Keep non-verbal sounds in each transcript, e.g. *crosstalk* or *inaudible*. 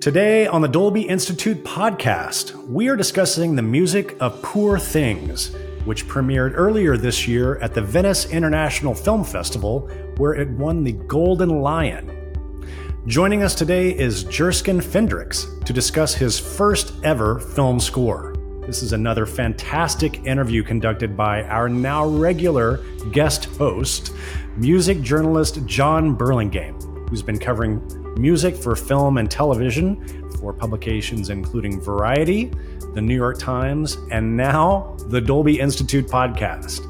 Today on the Dolby Institute podcast, we are discussing the music of Poor Things, which premiered earlier this year at the Venice International Film Festival, where it won the Golden Lion. Joining us today is Jerskin Fendrix to discuss his first ever film score. This is another fantastic interview conducted by our now regular guest host, music journalist Jon Burlingame, who's been covering music for film and television for publications including Variety, the New York Times, and now the Dolby Institute podcast.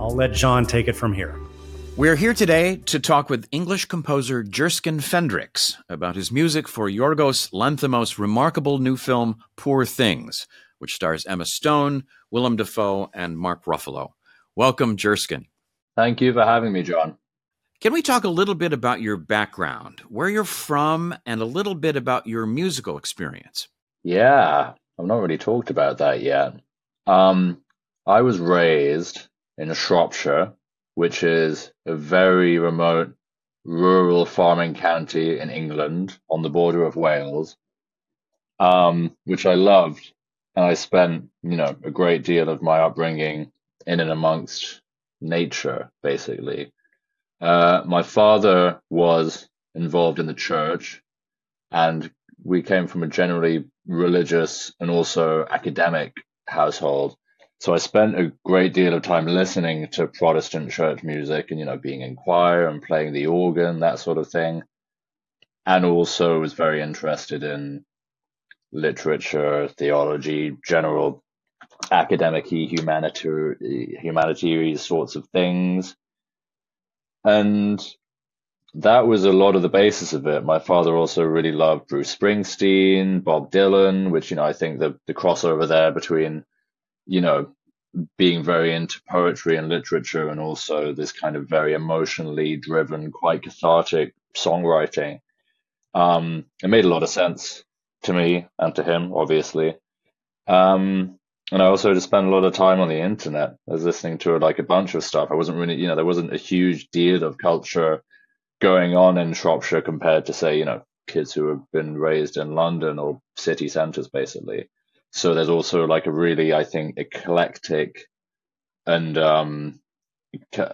I'll let Jon take it from here. We're here today to talk with English composer Jerskin Fendrix about his music for Yorgos Lanthimos' remarkable new film Poor Things, which stars Emma Stone, Willem Dafoe, and Mark Ruffalo. Welcome, Jerskin. Thank you for having me, Jon. Can we talk a little bit about your background, where you're from, and a little bit about your musical experience? Yeah, I've not really talked about that yet. Um, I was raised in Shropshire, which is a very remote rural farming county in England on the border of Wales, um, which I loved. And I spent, you know, a great deal of my upbringing in and amongst nature, basically. Uh, my father was involved in the church, and we came from a generally religious and also academic household. So I spent a great deal of time listening to Protestant church music and, you know, being in choir and playing the organ, that sort of thing. And also was very interested in literature, theology, general academic humanitarian sorts of things. And that was a lot of the basis of it. My father also really loved Bruce Springsteen, Bob Dylan, which, you know, I think the, the crossover there between, you know, being very into poetry and literature and also this kind of very emotionally driven, quite cathartic songwriting. Um, it made a lot of sense to me and to him, obviously. Um, and I also just spent a lot of time on the internet. I was listening to like a bunch of stuff. I wasn't really, you know, there wasn't a huge deal of culture going on in Shropshire compared to say, you know, kids who have been raised in London or city centres, basically. So there's also like a really, I think, eclectic and um,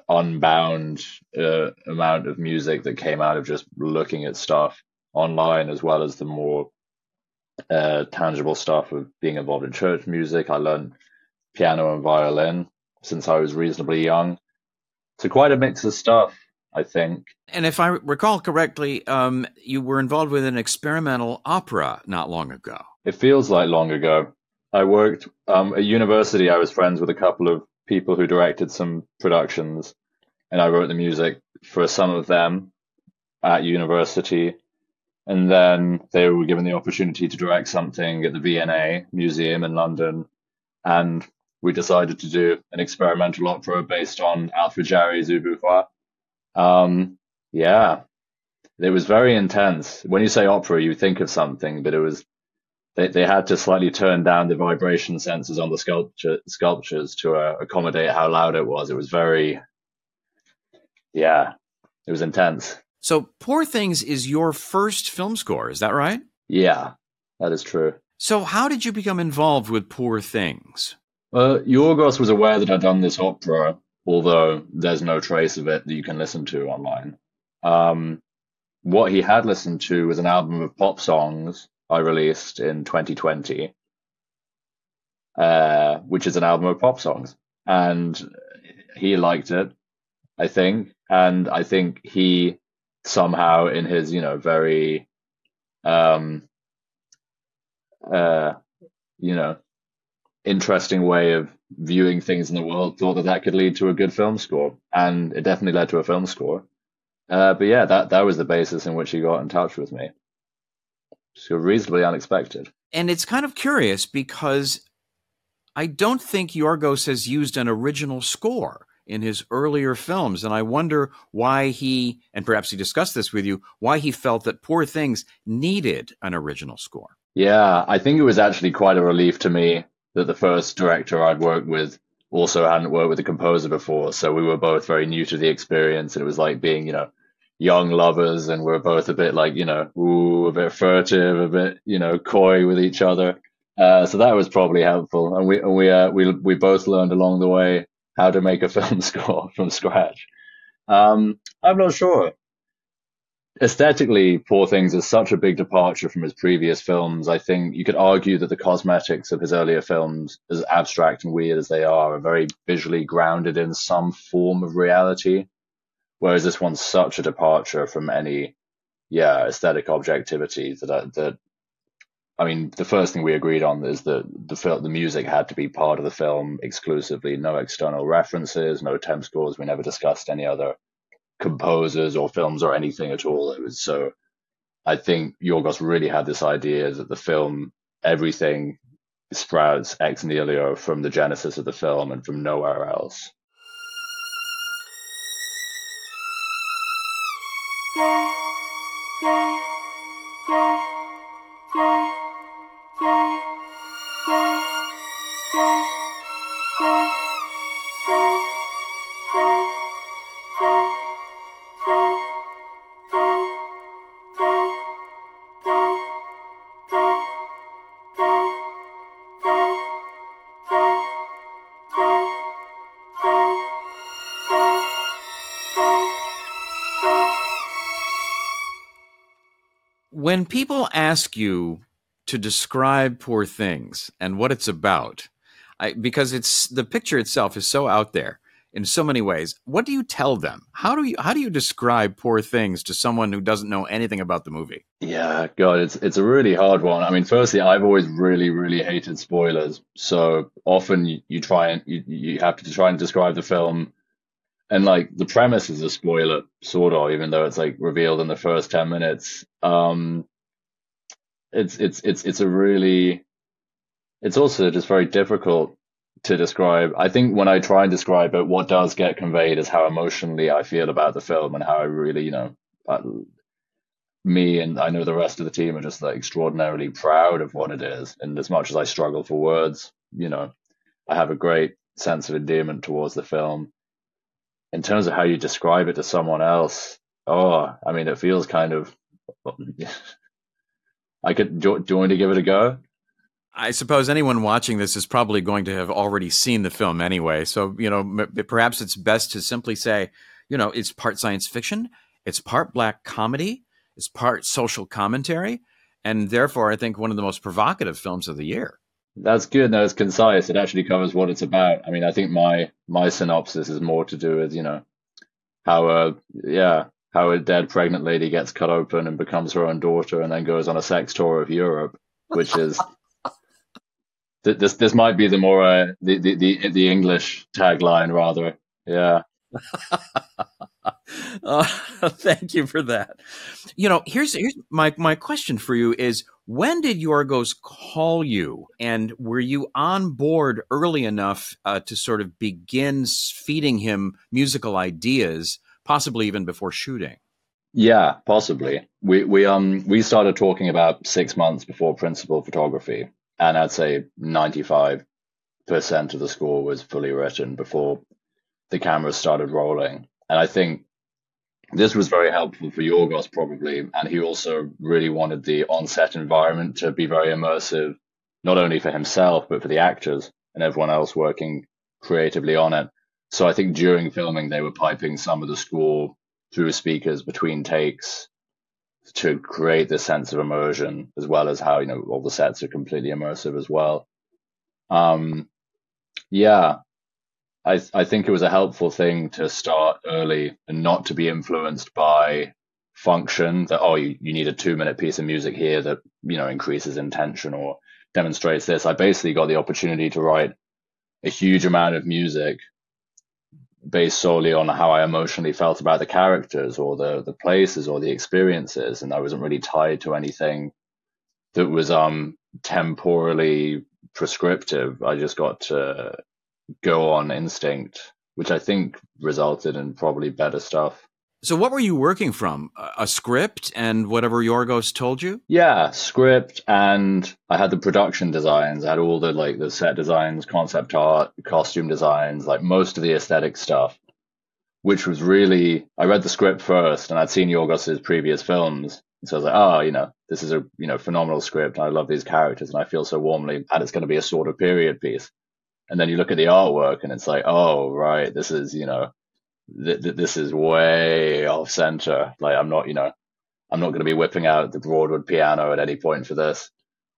unbound uh, amount of music that came out of just looking at stuff online, as well as the more uh, tangible stuff of being involved in church music. I learned piano and violin since I was reasonably young. So quite a mix of stuff, I think. And if I recall correctly, um, you were involved with an experimental opera not long ago. It feels like long ago. I worked um, at university. I was friends with a couple of people who directed some productions, and I wrote the music for some of them at university. And then they were given the opportunity to direct something at the V&A Museum in London. And we decided to do an experimental opera based on Alfred Jarry's Ubu Um, yeah, it was very intense. When you say opera, you think of something, but it was they, they had to slightly turn down the vibration sensors on the sculpture sculptures to uh, accommodate how loud it was. It was very, yeah, it was intense. So, Poor Things is your first film score, is that right? Yeah, that is true. So, how did you become involved with Poor Things? Uh, Yorgos was aware that I'd done this opera, although there's no trace of it that you can listen to online. Um, what he had listened to was an album of pop songs I released in 2020, uh, which is an album of pop songs. And he liked it, I think. And I think he somehow in his you know very um uh you know interesting way of viewing things in the world thought that that could lead to a good film score. And it definitely led to a film score. Uh but yeah that that was the basis in which he got in touch with me. So reasonably unexpected. And it's kind of curious because i don't think yorgos has used an original score in his earlier films. And I wonder why he, and perhaps he discussed this with you, why he felt that Poor Things needed an original score. Yeah, I think it was actually quite a relief to me that the first director I'd worked with also hadn't worked with a composer before. So we were both very new to the experience. And it was like being, you know, young lovers and we're both a bit like, you know, ooh, a bit furtive, a bit, you know, coy with each other. Uh, so that was probably helpful. And we, and we, uh, we, we both learned along the way how to make a *laughs* film score from scratch. Um, I'm not sure. Aesthetically, Poor Things is such a big departure from his previous films. I think you could argue that the cosmetics of his earlier films, as abstract and weird as they are, are very visually grounded in some form of reality. Whereas this one's such a departure from any, yeah, aesthetic objectivity that that I mean, the first thing we agreed on is that the the music had to be part of the film exclusively. No external references, no temp scores. We never discussed any other composers or films or anything at all. It was so. I think Yorgos really had this idea that the film, everything sprouts ex nihilo from the genesis of the film and from nowhere else. When people ask you to describe Poor Things and what it's about, I, because it's the picture itself is so out there in so many ways. What do you tell them? How do you how do you describe Poor Things to someone who doesn't know anything about the movie? Yeah, God, it's it's a really hard one. I mean, firstly, I've always really really hated spoilers. So often you, you try and you, you have to try and describe the film and like the premise is a spoiler sort of even though it's like revealed in the first 10 minutes. Um it's it's it's it's a really it's also just very difficult to describe. I think when i try and describe it what does get conveyed is how emotionally i feel about the film and how i really you know I, me and i know the rest of the team are just like extraordinarily proud of what it is. And as much as i struggle for words you know i have a great sense of endearment towards the film in terms of how you describe it to someone else, oh, I mean, it feels kind of. *laughs* I could. Do, do you want to give it a go? I suppose anyone watching this is probably going to have already seen the film anyway. So, you know, m- perhaps it's best to simply say, you know, it's part science fiction, it's part black comedy, it's part social commentary, and therefore, I think one of the most provocative films of the year. That's good. No, it's concise. It actually covers what it's about. I mean, I think my my synopsis is more to do with you know how a yeah how a dead pregnant lady gets cut open and becomes her own daughter and then goes on a sex tour of Europe, which is *laughs* this this might be the more uh, the, the the the English tagline rather. Yeah. *laughs* uh, *laughs* thank you for that. You know, here's here's my my question for you is when did Yorgos call you, and were you on board early enough uh, to sort of begin feeding him musical ideas, possibly even before shooting? Yeah, possibly. We we um we started talking about six months before principal photography, and I'd say ninety five percent of the score was fully written before the cameras started rolling. And I think this was very helpful for Yorgos probably, and he also really wanted the on-set environment to be very immersive, not only for himself but for the actors and everyone else working creatively on it. So I think during filming they were piping some of the score through speakers between takes to create this sense of immersion, as well as how you know all the sets are completely immersive as well. Um, yeah, I, I think it was a helpful thing to start early and not to be influenced by function that oh you, you need a two minute piece of music here that you know increases intention or demonstrates this. I basically got the opportunity to write a huge amount of music based solely on how i emotionally felt about the characters or the the places or the experiences and i wasn't really tied to anything that was um temporally prescriptive. I just got to go on instinct, which I think resulted in probably better stuff. So, what were you working from? A script and whatever Yorgos told you? Yeah, script, and I had the production designs. I had all the like the set designs, concept art, costume designs, like most of the aesthetic stuff. which was really I read the script first, and I'd seen Yorgos's previous films, so I was like, oh, you know, this is a you know phenomenal script. I love these characters, and I feel so warmly, and it's going to be a sort of period piece. And then you look at the artwork, and it's like, oh, right, this is you know, th- th- this is way off center. Like I'm not, you know, I'm not going to be whipping out the Broadwood piano at any point for this.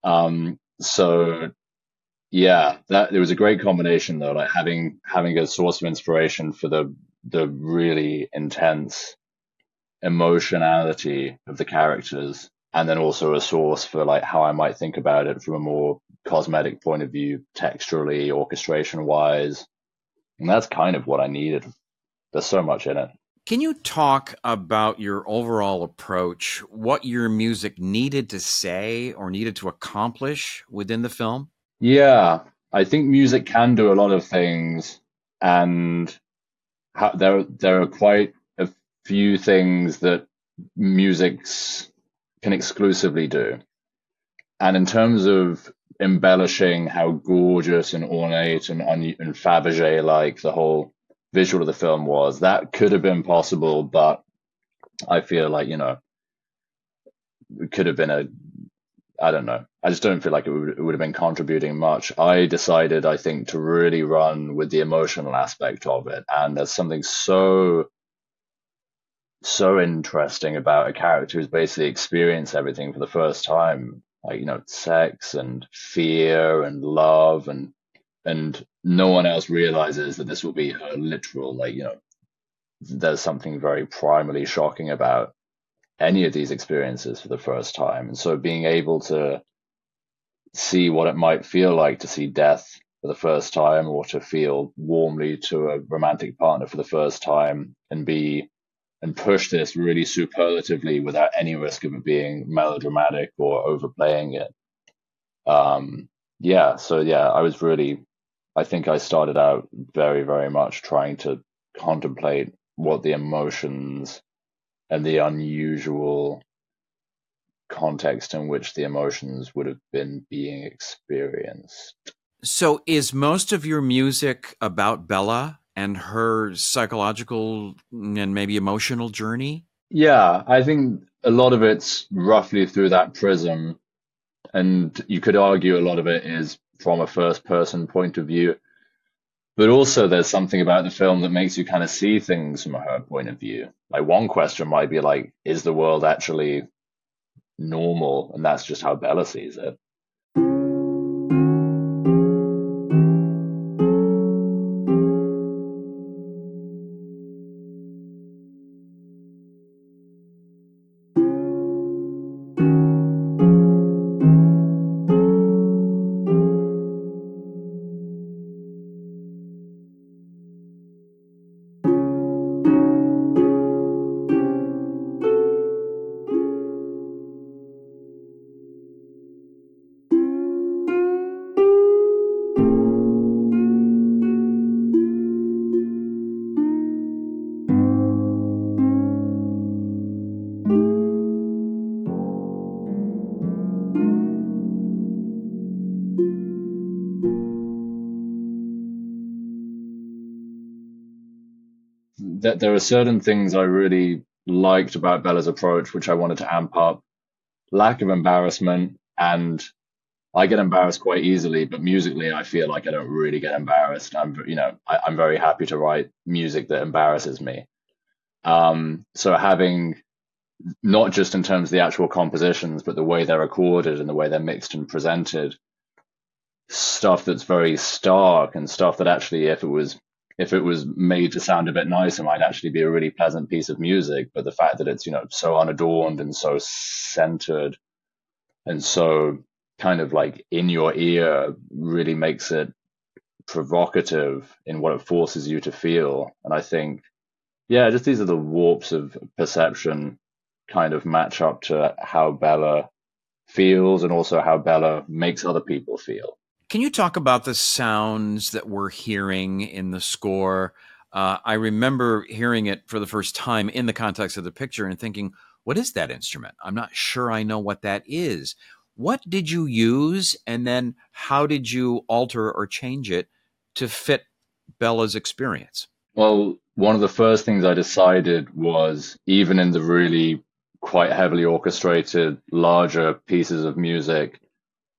Um, so yeah, that it was a great combination though, like having having a source of inspiration for the the really intense emotionality of the characters and then also a source for like how I might think about it from a more cosmetic point of view, texturally, orchestration wise. And that's kind of what I needed. There's so much in it. Can you talk about your overall approach, what your music needed to say or needed to accomplish within the film? Yeah, I think music can do a lot of things, and there there are quite a few things that music's can exclusively do. And in terms of embellishing how gorgeous and ornate and, and Fabergé like the whole visual of the film was, that could have been possible, but I feel like, you know, it could have been a, I don't know. I just don't feel like it would, it would have been contributing much. I decided, I think, to really run with the emotional aspect of it. And there's something so so interesting about a character who's basically experienced everything for the first time, like you know, sex and fear and love and and no one else realizes that this will be her literal like you know there's something very primarily shocking about any of these experiences for the first time. And so being able to see what it might feel like to see death for the first time or to feel warmly to a romantic partner for the first time and be and push this really superlatively without any risk of it being melodramatic or overplaying it. Um, yeah, so yeah, I was really, I think I started out very, very much trying to contemplate what the emotions and the unusual context in which the emotions would have been being experienced. So, is most of your music about Bella? And her psychological and maybe emotional journey? Yeah, I think a lot of it's roughly through that prism. And you could argue a lot of it is from a first person point of view. But also, there's something about the film that makes you kind of see things from her point of view. Like, one question might be like, is the world actually normal? And that's just how Bella sees it. That there are certain things I really liked about Bella's approach, which I wanted to amp up. Lack of embarrassment, and I get embarrassed quite easily, but musically, I feel like I don't really get embarrassed. I'm, you know, I, am very happy to write music that embarrasses me. Um, so having not just in terms of the actual compositions, but the way they're recorded and the way they're mixed and presented, stuff that's very stark and stuff that actually, if it was if it was made to sound a bit nicer, it might actually be a really pleasant piece of music. But the fact that it's, you know, so unadorned and so centered and so kind of like in your ear really makes it provocative in what it forces you to feel. And I think, yeah, just these are the warps of perception kind of match up to how Bella feels and also how Bella makes other people feel. Can you talk about the sounds that we're hearing in the score? Uh, I remember hearing it for the first time in the context of the picture and thinking, what is that instrument? I'm not sure I know what that is. What did you use? And then how did you alter or change it to fit Bella's experience? Well, one of the first things I decided was even in the really quite heavily orchestrated larger pieces of music,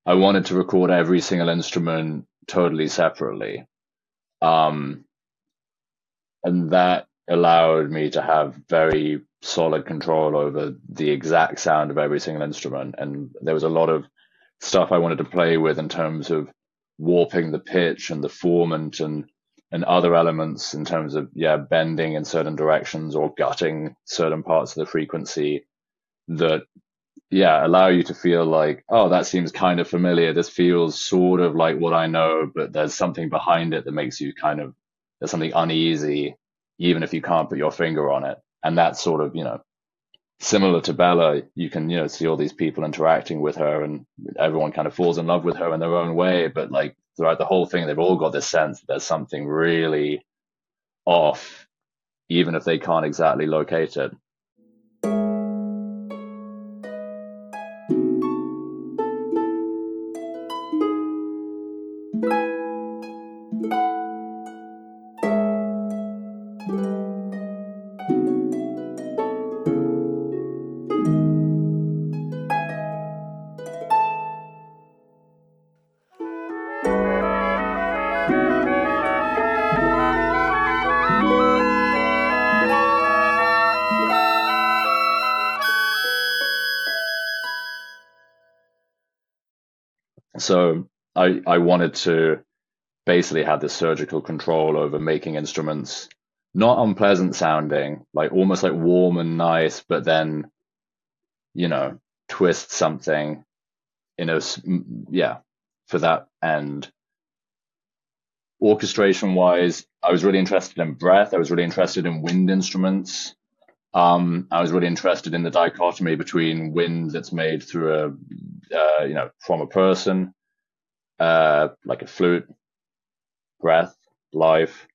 I wanted to record every single instrument totally separately. Um, and that allowed me to have very solid control over the exact sound of every single instrument. And there was a lot of stuff I wanted to play with in terms of warping the pitch and the formant and and other elements in terms of yeah bending in certain directions or gutting certain parts of the frequency that yeah allow you to feel like oh that seems kind of familiar this feels sort of like what i know but there's something behind it that makes you kind of there's something uneasy even if you can't put your finger on it and that's sort of you know similar to Bella, you can you know see all these people interacting with her, and everyone kind of falls in love with her in their own way. But like throughout the whole thing, they've all got this sense that there's something really off, even if they can't exactly locate it. I wanted to basically have this surgical control over making instruments not unpleasant sounding, like almost like warm and nice, but then you know twist something in a yeah for that end. Orchestration wise, I was really interested in breath. I was really interested in wind instruments. Um, I was really interested in the dichotomy between wind that's made through a, uh, you know, from a person uh, like a flute, breath, life,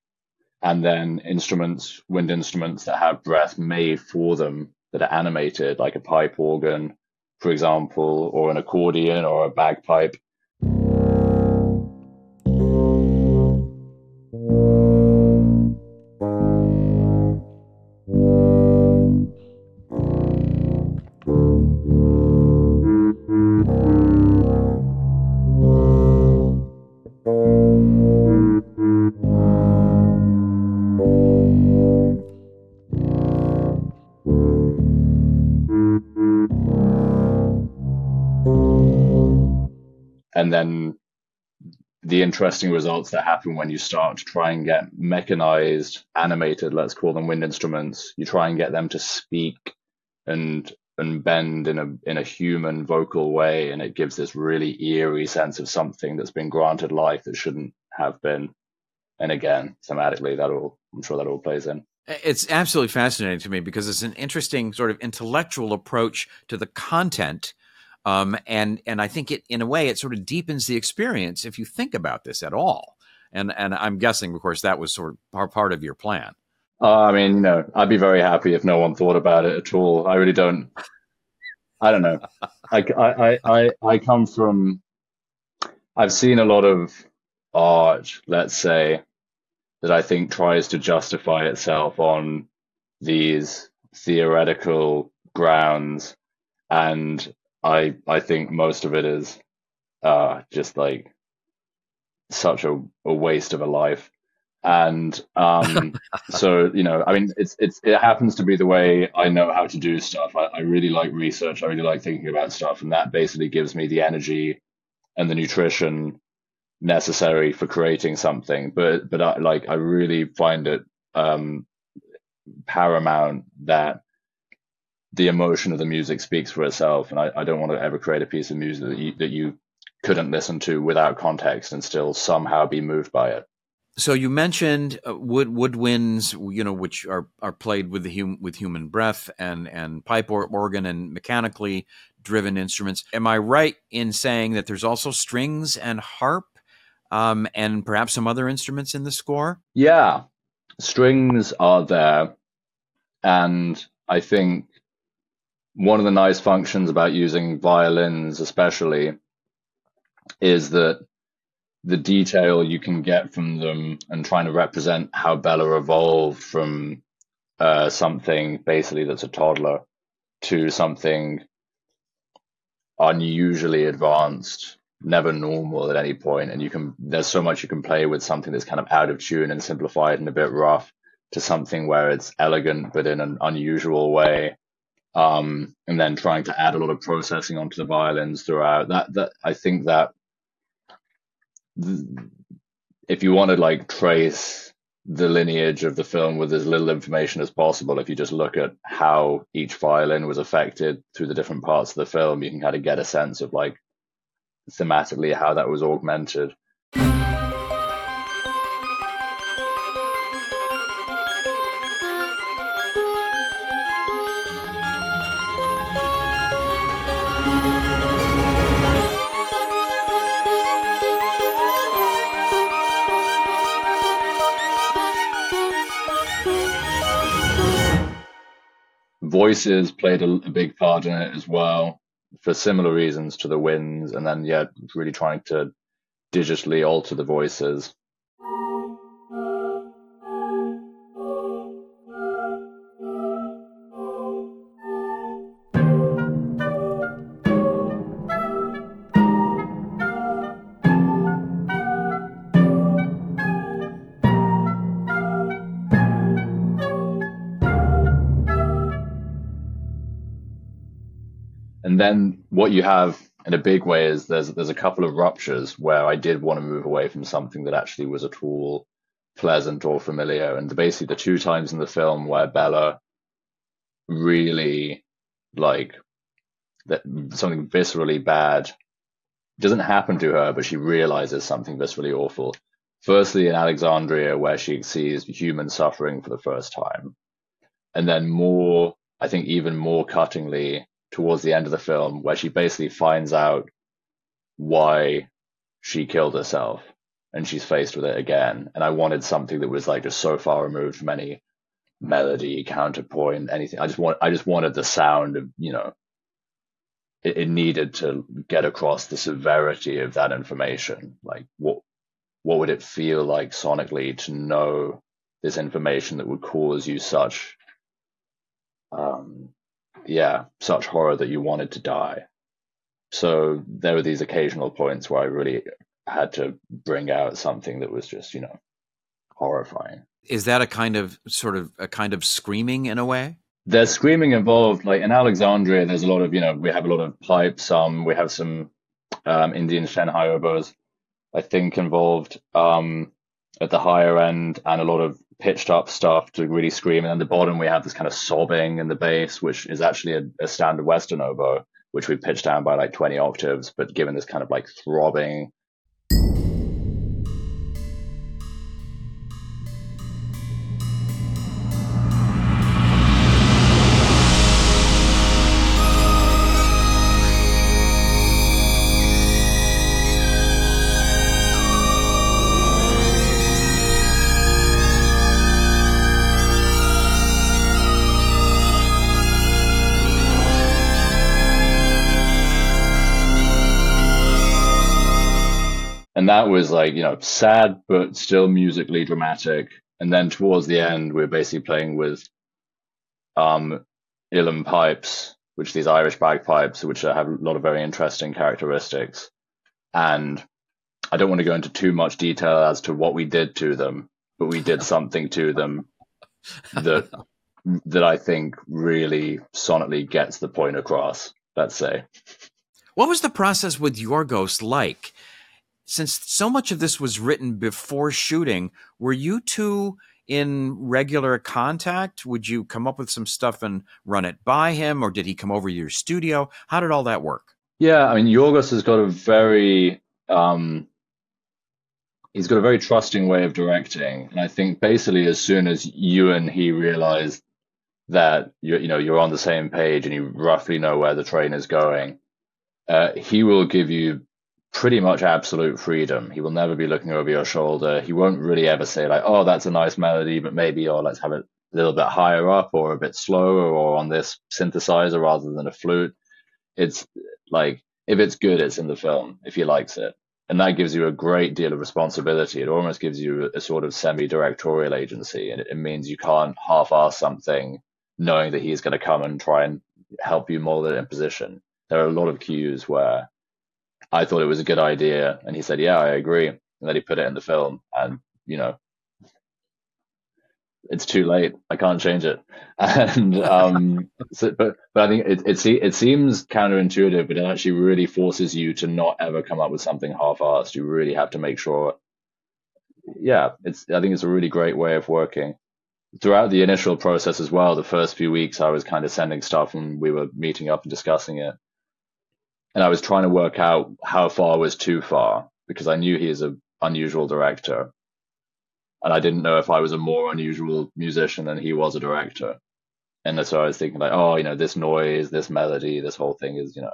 and then instruments, wind instruments that have breath made for them that are animated, like a pipe organ, for example, or an accordion or a bagpipe. And then the interesting results that happen when you start to try and get mechanized, animated, let's call them wind instruments. You try and get them to speak and and bend in a in a human vocal way, and it gives this really eerie sense of something that's been granted life that shouldn't have been. And again, thematically, that all I'm sure that all plays in. It's absolutely fascinating to me because it's an interesting sort of intellectual approach to the content um, and and I think it in a way it sort of deepens the experience if you think about this at all. And and I'm guessing, of course, that was sort of part of your plan. Uh, I mean, you know, I'd be very happy if no one thought about it at all. I really don't. I don't know. I, I, I, I come from. I've seen a lot of art, let's say, that I think tries to justify itself on these theoretical grounds, and I I think most of it is uh, just like such a, a waste of a life. And um, *laughs* so, you know, I mean, it's it's it happens to be the way I know how to do stuff. I, I really like research. I really like thinking about stuff, and that basically gives me the energy and the nutrition necessary for creating something. But but I, like I really find it um, paramount that the emotion of the music speaks for itself, and I, I don't want to ever create a piece of music that you, that you couldn't listen to without context and still somehow be moved by it. So you mentioned uh, wood woodwinds, you know, which are, are played with the hum, with human breath and and pipe or organ and mechanically driven instruments. Am I right in saying that there's also strings and harp, um, and perhaps some other instruments in the score? Yeah, strings are there, and I think one of the nice functions about using violins, especially, is that the detail you can get from them and trying to represent how Bella evolved from uh, something basically that's a toddler to something unusually advanced, never normal at any point. And you can, there's so much you can play with something that's kind of out of tune and simplified and a bit rough to something where it's elegant but in an unusual way. Um, and then trying to add a lot of processing onto the violins throughout. That that I think that if you want to like trace the lineage of the film with as little information as possible, if you just look at how each violin was affected through the different parts of the film, you can kind of get a sense of like thematically how that was augmented. Voices played a, a, big part in it as well for similar reasons to the winds and then yeah really trying to digitally alter the voices then what you have in a big way is there's there's a couple of ruptures where I did want to move away from something that actually was at all pleasant or familiar. And basically the two times in the film where Bella really like that something viscerally bad doesn't happen to her, but she realizes something viscerally awful. Firstly, in Alexandria, where she sees human suffering for the first time. And then more, I think even more cuttingly towards the end of the film where she basically finds out why she killed herself and she's faced with it again. And I wanted something that was like just so far removed from any melody, counterpoint, anything. I just want I just wanted the sound of, you know, it, it needed to get across the severity of that information. Like what what would it feel like sonically to know this information that would cause you such um yeah, such horror that you wanted to die. So there were these occasional points where I really had to bring out something that was just, you know, horrifying. Is that a kind of sort of a kind of screaming in a way? There's screaming involved. Like in Alexandria, there's a lot of, you know, we have a lot of pipes. Um, we have some um, Indian Shehnai oboes, I think, involved um, at the higher end, and a lot of pitched up stuff to really scream. And at the bottom, we have this kind of sobbing in the bass, which is actually a, a standard Western oboe, which we pitched down by like 20 octaves, but given this kind of like throbbing that was like you know sad but still musically dramatic. And then towards the end, we are basically playing with um, uilleann pipes, which these Irish bagpipes, which have a lot of very interesting characteristics. And I don't want to go into too much detail as to what we did to them, but we did something to them that that I think really sonically gets the point across. Let's say. What was the process with your ghost like? Since so much of this was written before shooting, were you two in regular contact? Would you come up with some stuff and run it by him, or did he come over to your studio? How did all that work? Yeah, I mean, Yorgos has got a very um, he's got a very trusting way of directing, and I think basically as soon as you and he realize that you you know you're on the same page and you roughly know where the train is going, uh, he will give you pretty much absolute freedom. He will never be looking over your shoulder. He won't really ever say like, "Oh, that's a nice melody, but maybe or let's have it a little bit higher up or a bit slower or on this synthesizer rather than a flute." It's like if it's good, it's in the film. If he likes it, and that gives you a great deal of responsibility. It almost gives you a, sort of semi-directorial agency, and it, means you can't half-ass something knowing that he's going to come and try and help you mold it in position. There are a lot of cues where I thought it was a good idea, and he said, "Yeah, I agree," and then he put it in the film, and you know, it's too late. I can't change it. *laughs* And um, *laughs* so, but but I think it it, it seems counterintuitive, but it actually really forces you to not ever come up with something half-assed. You really have to make sure. Yeah, it's. I think it's a really great way of working. Throughout the initial process as well, the first few weeks I was kind of sending stuff and we were meeting up and discussing it. And I was trying to work out how far was too far because I knew he is an unusual director and I didn't know if I was a more unusual musician than he was a director. And so I was thinking like, oh, you know, this noise, this melody, this whole thing is, you know,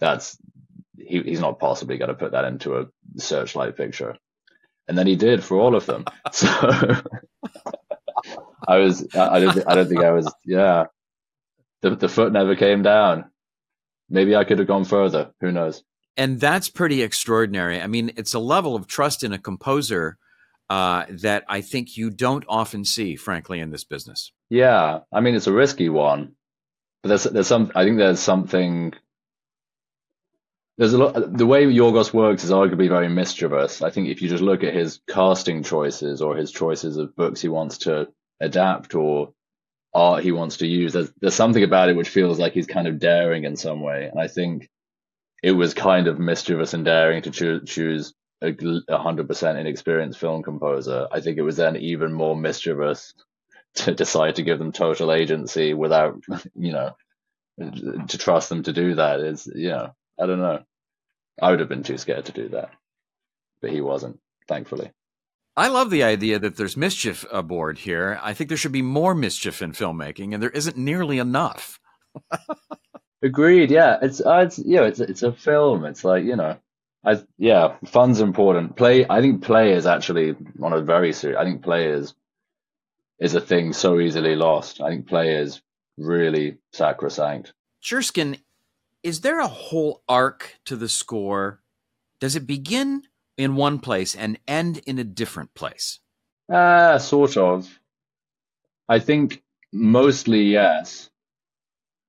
that's he, he's not possibly going to put that into a searchlight picture. And then he did for all of them. *laughs* So *laughs* I was, I, I don't, I don't think I was, yeah. The the foot never came down. Maybe I could have gone further. Who knows? And that's pretty extraordinary. I mean, it's a level of trust in a composer uh, that I think you don't often see, frankly, in this business. Yeah, I mean it's a risky one, but there's there's some. I think there's something. There's a lot. The way Yorgos works is arguably very mischievous. I think if you just look at his casting choices or his choices of books he wants to adapt or art he wants to use, there's there's something about it which feels like he's kind of daring in some way, and I think it was kind of mischievous and daring to choo- choose a hundred percent inexperienced film composer, I think it was then even more mischievous to decide to give them total agency without, *laughs* you know, to trust them to do that. Is you know, I don't know. I would have been too scared to do that, but he wasn't, thankfully. I love the idea that there's mischief aboard here. I think there should be more mischief in filmmaking, and there isn't nearly enough. *laughs* Agreed. Yeah, it's uh, it's you know it's it's a film. It's like you know I yeah, fun's important. Play. I think play is actually on a very serious. I think play is is a thing so easily lost. I think play is really sacrosanct. Jerskin, is there a whole arc to the score? Does it begin in one place and end in a different place? Uh, sort of. I think mostly yes.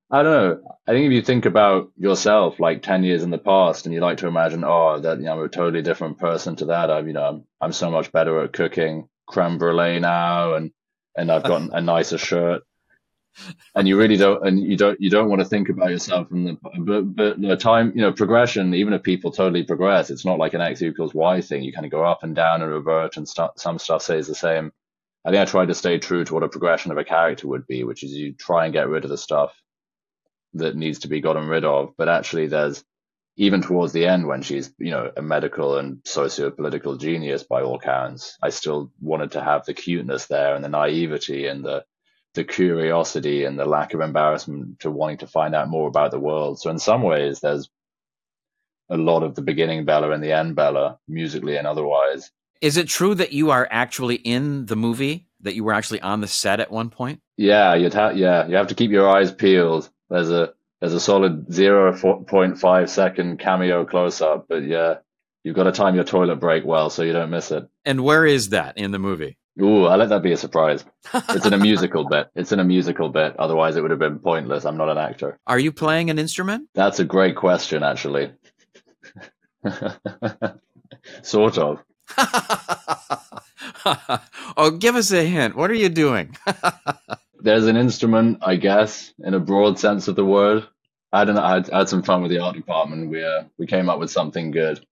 I don't know. I think if you think about yourself like 10 years in the past and you like to imagine, oh, that you know, I'm a totally different person to that. I'm, you know, I'm, I'm so much better at cooking creme brulee now and, and I've *laughs* got a nicer shirt. And you really don't, and you don't, you don't want to think about yourself and the, but, but the time, you know, progression, even if people totally progress, it's not like an X equals Y thing. You kind of go up and down and revert and st- some stuff stays the same. I think I tried to stay true to what a progression of a character would be, which is you try and get rid of the stuff that needs to be gotten rid of. But actually, there's even towards the end when she's you know a medical and socio-political genius by all counts. I still wanted to have the cuteness there and the naivety and the the curiosity and the lack of embarrassment to wanting to find out more about the world. So in some ways, there's a lot of the beginning Bella and the end Bella, musically and otherwise. Is it true that you are actually in the movie? That you were actually on the set at one point? Yeah, you'd have yeah, you have to keep your eyes peeled there's a there's a solid 0.5 second cameo close up, but yeah, you've got to time your toilet break well so you don't miss it. And where is that in the movie? Ooh, I let that be a surprise. It's in a musical *laughs* bit. It's in a musical bit. Otherwise, it would have been pointless. I'm not an actor. Are you playing an instrument? That's a great question, actually. *laughs* sort of. *laughs* oh, give us a hint. What are you doing? there's an instrument, I guess, in a broad sense of the word. I don't know. I had, I had some fun with the art department. We uh, we came up with something good.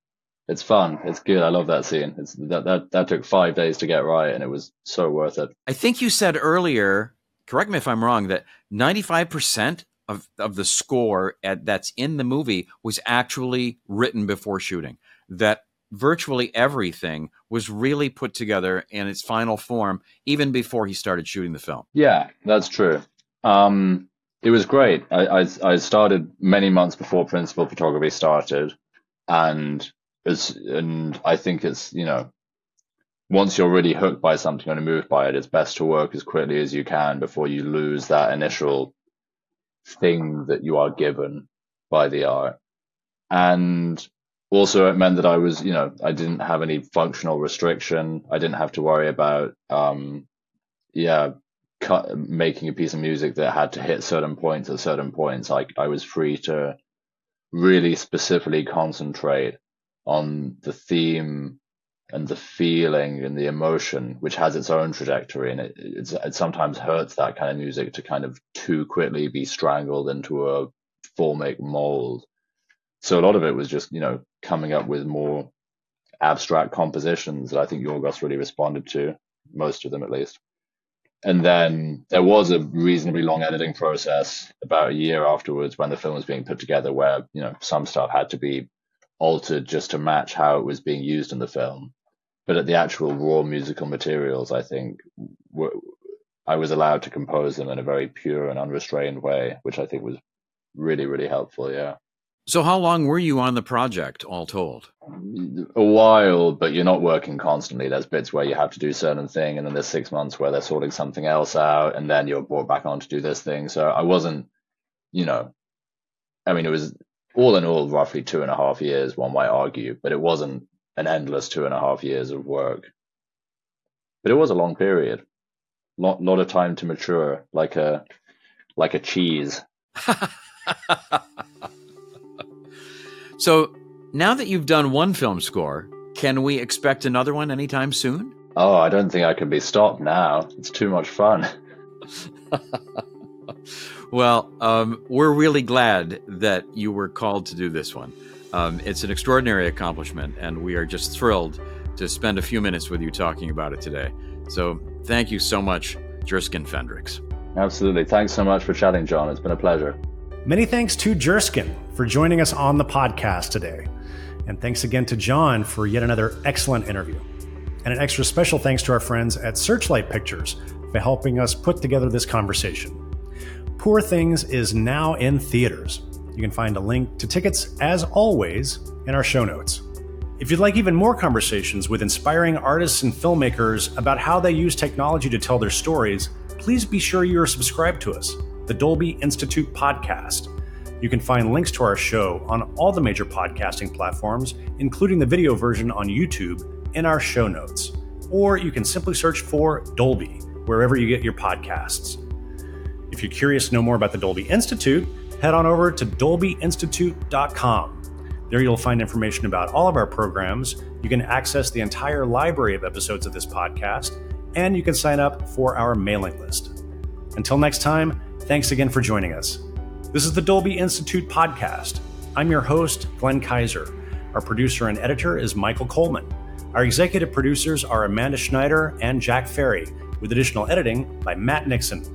It's fun. It's good. I love that scene. It's that that that took five days to get right, and it was so worth it. I think you said earlier. Correct me if I'm wrong. That 95 percent of of the score at, that's in the movie was actually written before shooting. That virtually everything was really put together in its final form even before he started shooting the film. Yeah, that's true. Um, it was great. I, I, I started many months before principal photography started, and it's and I think it's you know once you're really hooked by something and moved by it, it's best to work as quickly as you can before you lose that initial thing that you are given by the art. And also, it meant that I was, you know, I didn't have any functional restriction. I didn't have to worry about, um, yeah, cut, making a piece of music that had to hit certain points at certain points. I, I was free to really specifically concentrate on the theme and the feeling and the emotion, which has its own trajectory. And it, it sometimes hurts that kind of music to kind of too quickly be strangled into a formic mold. So a lot of it was just, you know, coming up with more abstract compositions that I think Yorgos really responded to, most of them at least. And then there was a reasonably long editing process about a year afterwards when the film was being put together where, you know, some stuff had to be altered just to match how it was being used in the film. But at the actual raw musical materials, I think were, I was allowed to compose them in a very pure and unrestrained way, which I think was really, really helpful. Yeah. So, how long were you on the project, all told? A while, but you're not working constantly. There's bits where you have to do certain thing, and then there's six months where they're sorting something else out, and then you're brought back on to do this thing. So, I wasn't, you know, I mean, it was all in all roughly two and a half years, one might argue, but it wasn't an endless two and a half years of work. But it was a long period, lot lot of time to mature, like a like a cheese. *laughs* so now that you've done one film score, can we expect another one anytime soon? Oh, I don't think I can be stopped now. It's too much fun. *laughs* well, um, we're really glad that you were called to do this one. Um, it's an extraordinary accomplishment, and we are just thrilled to spend a few minutes with you talking about it today. So, thank you so much, Jerskin Fendrix. Absolutely. Thanks so much for chatting, Jon. It's been a pleasure. Many thanks to Jerskin for joining us on the podcast today. And thanks again to Jon for yet another excellent interview. And an extra special thanks to our friends at Searchlight Pictures for helping us put together this conversation. Poor Things is now in theaters. You can find a link to tickets, as always, in our show notes. If you'd like even more conversations with inspiring artists and filmmakers about how they use technology to tell their stories, please be sure you are subscribed to us, the Dolby Institute podcast. You can find links to our show on all the major podcasting platforms, including the video version on YouTube, in our show notes. Or you can simply search for Dolby wherever you get your podcasts. If you're curious to know more about the Dolby Institute, head on over to dolbyinstitute.com. There you'll find information about all of our programs. You can access the entire library of episodes of this podcast, and you can sign up for our mailing list. Until next time, thanks again for joining us. This is the Dolby Institute podcast. I'm your host, Glenn Kaiser. Our producer and editor is Michael Coleman. Our executive producers are Amanda Schneider and Jack Ferry, with additional editing by Matt Nixon.